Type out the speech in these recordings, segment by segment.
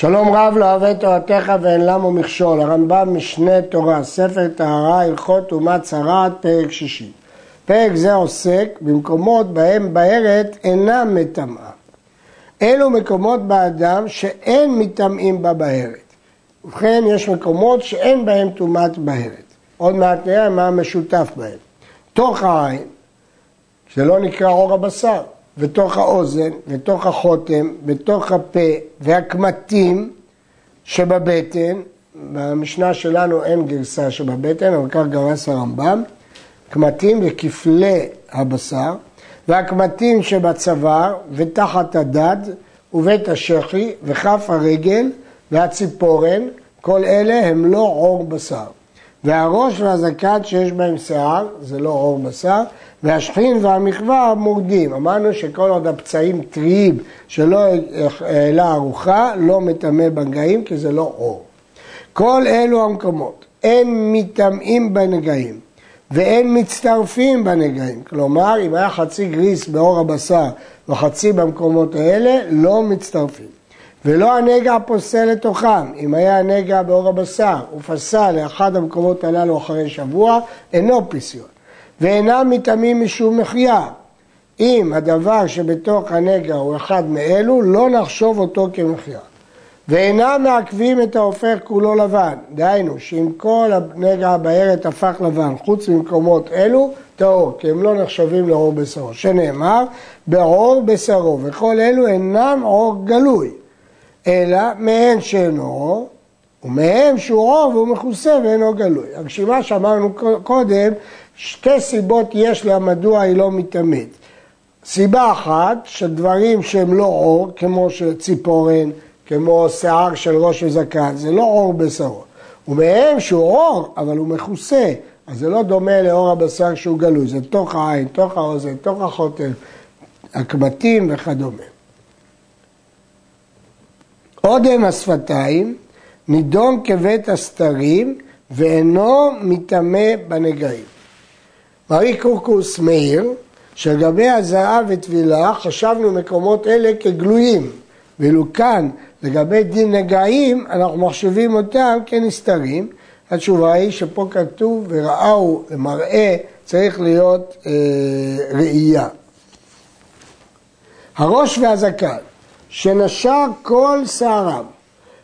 שלום רב לא אוהב את תורתך ואין למו מכשול, הרמב"ם משנה תורה, ספר טהרה, הלכות טומאת צרעת, פרק שישי. פרק זה עוסק במקומות בהם בארת אינם מטמאה. אלו מקומות באדם שאין מטמאים בה בארת. ובכן, יש מקומות שאין בהם טומאת בארת. עוד מעט נראה מה המשותף בהם. תוך העין, שלא נקרא עור הבשר, ותוך האוזן, ותוך החותם, ותוך הפה, והקמטים שבבטן, במשנה שלנו אין גרסה שבבטן, אבל כך גרס הרמב"ם, קמטים וכפלי הבשר, והקמטים שבצוואר, ותחת הדד, ובית השחי, וכף הרגל, והציפורן, כל אלה הם לא עור בשר. והראש והזקן שיש בהם שיער, זה לא עור בשר, והשכין והמחווה מורדים. אמרנו שכל עוד הפצעים טריים שלא העלה ארוחה, לא מטמא בנגעים כי זה לא עור. כל אלו המקומות, אין מטמאים בנגעים ואין מצטרפים בנגעים. כלומר, אם היה חצי גריס בעור הבשר וחצי במקומות האלה, לא מצטרפים. ולא הנגע פוסל לתוכם, אם היה הנגע בעור הבשר ופסל לאחד המקומות הללו אחרי שבוע, אינו פיסיון. ואינם מטעמים משום מחיה. אם הדבר שבתוך הנגע הוא אחד מאלו, לא נחשוב אותו כמחיה. ואינם מעכבים את ההופך כולו לבן. דהיינו, שאם כל הנגע בארת הפך לבן, חוץ ממקומות אלו, טהור, כי הם לא נחשבים לעור בשרו. שנאמר, בעור בשרו, וכל אלו אינם עור גלוי. אלא מהן שאינו ומהם שהוא עור והוא מכוסה ואינו גלוי. הרשימה שאמרנו קודם, שתי סיבות יש לה מדוע היא לא מתאמת. סיבה אחת, שדברים שהם לא עור, כמו ציפורן, כמו שיער של ראש וזקן, זה לא עור בשרו. ומהם שהוא עור, אבל הוא מכוסה, אז זה לא דומה לעור הבשר שהוא גלוי, זה תוך העין, תוך האוזן, תוך החוטף, הקמטים וכדומה. אודם השפתיים נידון כבית הסתרים ואינו מטמא בנגעים. מרי קורקוס מאיר, שלגבי הזעה וטבילה חשבנו מקומות אלה כגלויים, ואילו כאן לגבי דין נגעים אנחנו מחשבים אותם כנסתרים. התשובה היא שפה כתוב וראהו למראה צריך להיות אה, ראייה. הראש והזקן שנשר כל שערם,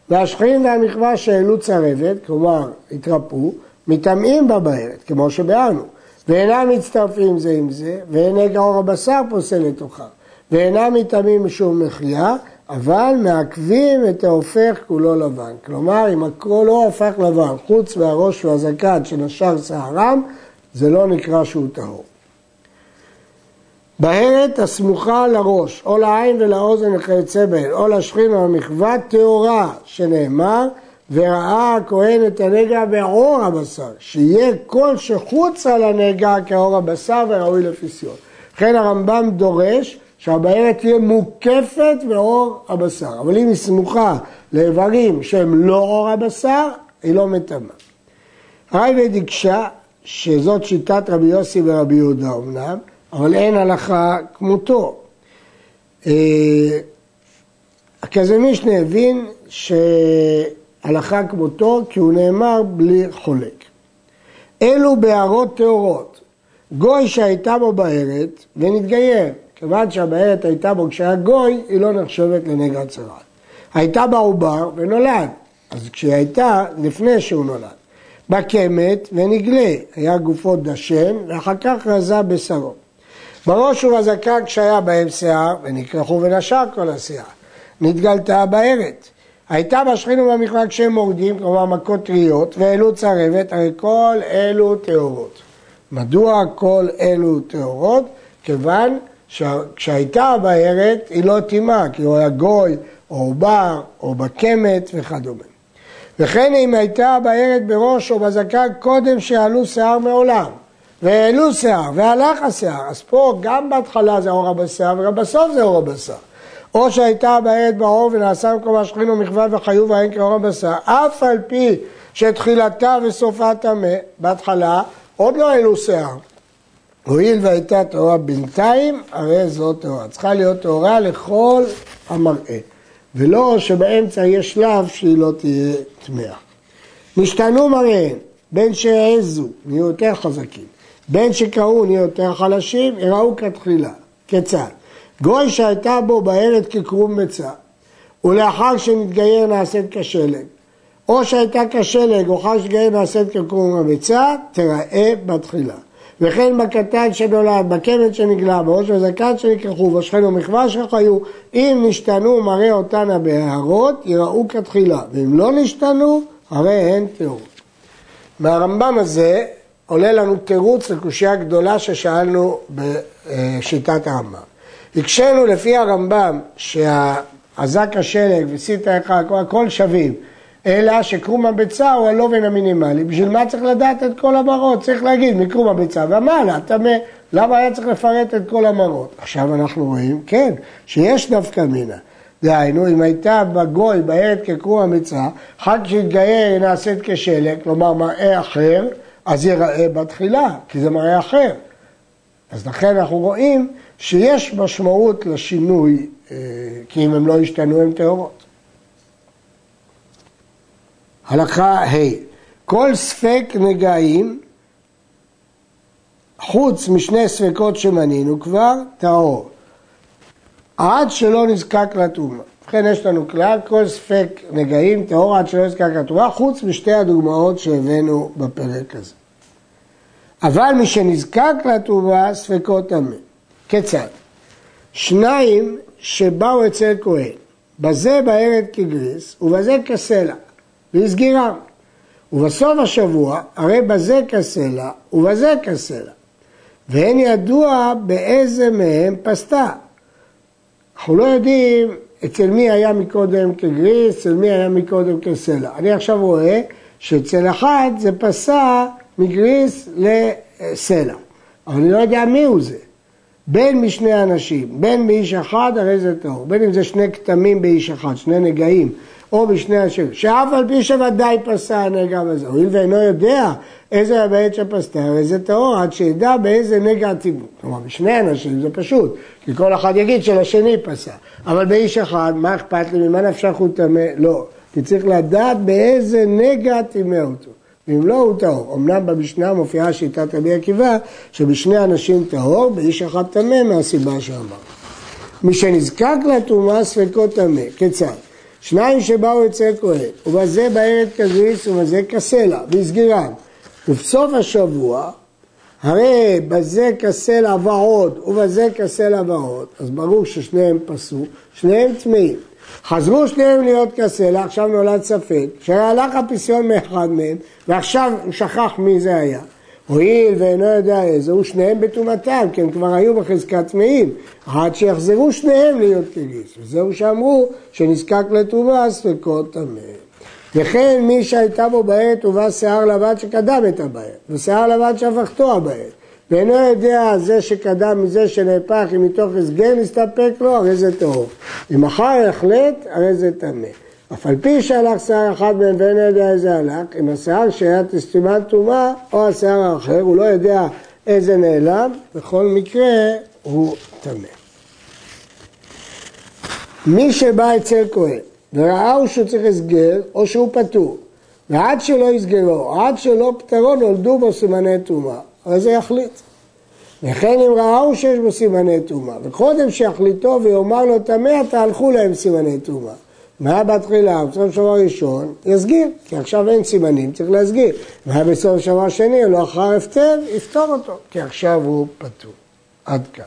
והשכין והמחווה שהעלו צרבת, כלומר התרפאו, מטמאים בה בארץ, כמו שביארנו, ואינם מצטרפים זה עם זה, ואין נגע עור הבשר פוסל לתוכם, ואינם מטמאים משום מחיה, אבל מעכבים את ההופך כולו לבן. כלומר, אם הכל לא הפך לבן, חוץ מהראש והזקן שנשר שערם, זה לא נקרא שהוא טהור. בהרת הסמוכה לראש, או לעין ולאוזן וכיוצא בהן, או לשכין או למחווה טהורה, שנאמר, וראה הכהן את הנגע בעור הבשר, שיהיה כל שחוץ על הנגע כעור הבשר וראוי לפיסיון. לכן הרמב"ם דורש שהבהרת תהיה מוקפת בעור הבשר, אבל אם היא סמוכה לאיברים שהם לא עור הבשר, היא לא מטמאה. הרייבד הקשה שזאת שיטת רבי יוסי ורבי יהודה אמנם, אבל אין הלכה כמותו. אה, הבין שהלכה כמותו כי הוא נאמר בלי חולק. אלו בהערות טהורות, גוי שהייתה בו בארת ונתגייר, כיוון שהבארת הייתה בו כשהיה גוי, היא לא נחשבת לנגע צרעת. הייתה בה עובר ונולד, אז כשהיא הייתה, לפני שהוא נולד. בקמת ונגלה, היה גופו דשן, ואחר כך רזה בשרו. בראש ובזקן כשהיה בהם שיער, ונקרחו ונשר כל השיער. נתגלתה בארת. הייתה בשכין ובמכווה כשהם מורדים, כלומר מכות טריות, ואלו צרבת, הרי כל אלו טהורות. מדוע כל אלו טהורות? כיוון שכשהייתה בארת היא לא טימאה, כי הוא היה גוי, או עובר, או בקמת וכדומה. וכן אם הייתה בארת בראש או בזקן קודם שעלו שיער מעולם, והעלו שיער, והלך השיער. אז פה גם בהתחלה זה אור הבשר וגם בסוף זה אור הבשר. או שהייתה בעד בעור ונעשה במקום השכין ומחווה וחיוב העין כאור הבשר, אף על פי שתחילתה וסופה טמא, בהתחלה עוד לא העלו שיער. הואיל והייתה טהורה בינתיים, הרי זו טהורה. צריכה להיות טהורה לכל המראה. ולא שבאמצע יש שלב שהיא לא תהיה טמאה. נשתנו מראיהן, בין שהעזו, נהיו יותר חזקים, בין שקראו, נהיו יותר חלשים, יראו כתחילה. כיצד? גוי שהייתה בו בארץ כקרום ביצה, ולאחר שנתגייר נעשית כשלג, או שהייתה כשלג, או אחר שנתגייר נעשית כקרום הביצה, תראה בתחילה. וכן בקטן שנולד, בכבד שנגלה, בראש הזקן שנקרחו, בשכן ומחווה שחיו, אם נשתנו מראה אותנה בהערות, יראו כתחילה, ואם לא נשתנו, הרי הן טהורות. מהרמב"ם הזה עולה לנו תירוץ לקושייה גדולה ששאלנו בשיטת הרמב"ם. הקשינו לפי הרמב"ם שהזק השלג וסיטה אחד, הכל שווים, אלא שקרום הביצה הוא הלובן המינימלי. בשביל מה צריך לדעת את כל המראות? צריך להגיד מקרום הביצה ומעלה, טמא. למה היה צריך לפרט את כל המראות? עכשיו אנחנו רואים, כן, שיש דווקא מינה. דהיינו, אם הייתה בגוי בארץ כקרום הביצה, חג שהתגייר נעשית כשלג, כלומר מראה אחר, אז ייראה בתחילה, כי זה מראה אחר. אז לכן אנחנו רואים שיש משמעות לשינוי, אה, כי אם הם לא ישתנו הם טהורות. הלכה ה' כל ספק נגעים חוץ משני ספקות שמנינו כבר, טהור. עד שלא נזקק לטומאה. ובכן יש לנו כלל, כל ספק נגעים טהור עד שלא נזקק לטומאה, חוץ משתי הדוגמאות שהבאנו בפרק הזה. אבל מי שנזקק לטומאה, ספקות טמא. כיצד? שניים שבאו אצל כהן, בזה בארד כגריס ובזה כסלע. והסגירם. ובסוף השבוע, הרי בזה כסלע ובזה כסלע. ואין ידוע באיזה מהם פסתה. אנחנו לא יודעים אצל מי היה מקודם כגריס, אצל מי היה מקודם כסלע. אני עכשיו רואה שאצל אחד זה פסה מגריס לסלע. אבל אני לא יודע מי הוא זה. בין משני אנשים, בין באיש אחד הרי זה טהור, בין אם זה שני כתמים באיש אחד, שני נגעים, או בשני השם, שאף על פי שוודאי פסה הנגע בזה, הואיל ואינו יודע איזה הבעת שפסתה, הרי זה טהור, עד שידע באיזה נגע טיבו. כלומר, בשני אנשים זה פשוט, כי כל אחד יגיד שלשני פסה, אבל באיש אחד, מה אכפת לי, ממה נפשך הוא טמא? לא, כי צריך לדעת באיזה נגע טימא אותו. ואם לא, הוא טהור. אמנם במשנה מופיעה שיטת רבי עקיבא, שבשני אנשים טהור, באיש אחד טמא, מהסיבה שאמר. מי שנזקק לטומאה ספקות טמא. כיצד? שניים שבאו אצל כהן, ובזה בארץ כזריס ובזה כסלע, בסגירם. ובסוף השבוע, הרי בזה כסלע ועוד, ובזה כסלע ועוד, אז ברור ששניהם פסו, שניהם טמאים. חזרו שניהם להיות כסלע, עכשיו נולד ספק, שהלך הפיסיון מאחד מהם, ועכשיו הוא שכח מי זה היה. הואיל ואינו יודע איזה, הוא שניהם בטומאתם, כי הם כבר היו בחזקת טמאים, עד שיחזרו שניהם להיות כגיס. וזהו שאמרו שנזקק לטומאה ספקות טמא. וכן מי שהייתה בו בעת ובא שיער לבן שקדם את הבעת, ושיער לבן שהפכתו הבעת. ואינו יודע זה שקדם מזה שנהפך, אם מתוך הסגר נסתפק לו, הרי זה טהור. אם אחר החלט, הרי זה טמא. אף על פי שהלך שיער אחד מהם ואין יודע איזה הלך, אם השיער שהיה תסתימת טומאה או השיער האחר, הוא לא יודע איזה נעלם, בכל מקרה הוא טמא. מי שבא אצל כהן וראהו שהוא צריך הסגר או שהוא פטור, ועד שלא יסגרו, עד שלא פטרו, נולדו בו סימני טומאה, אז זה יחליט. וכן אם ראהו שיש בו סימני טומאה, וקודם שיחליטו ויאמר לו טמא, תהלכו להם סימני טומאה. מה בתחילה, בסוף שבוע ראשון, יסגיר, כי עכשיו אין סימנים, צריך להסגיר. והיה בסוף שבוע שני, לא אחר הפטר, יפתור אותו, כי עכשיו הוא פטור. עד כאן.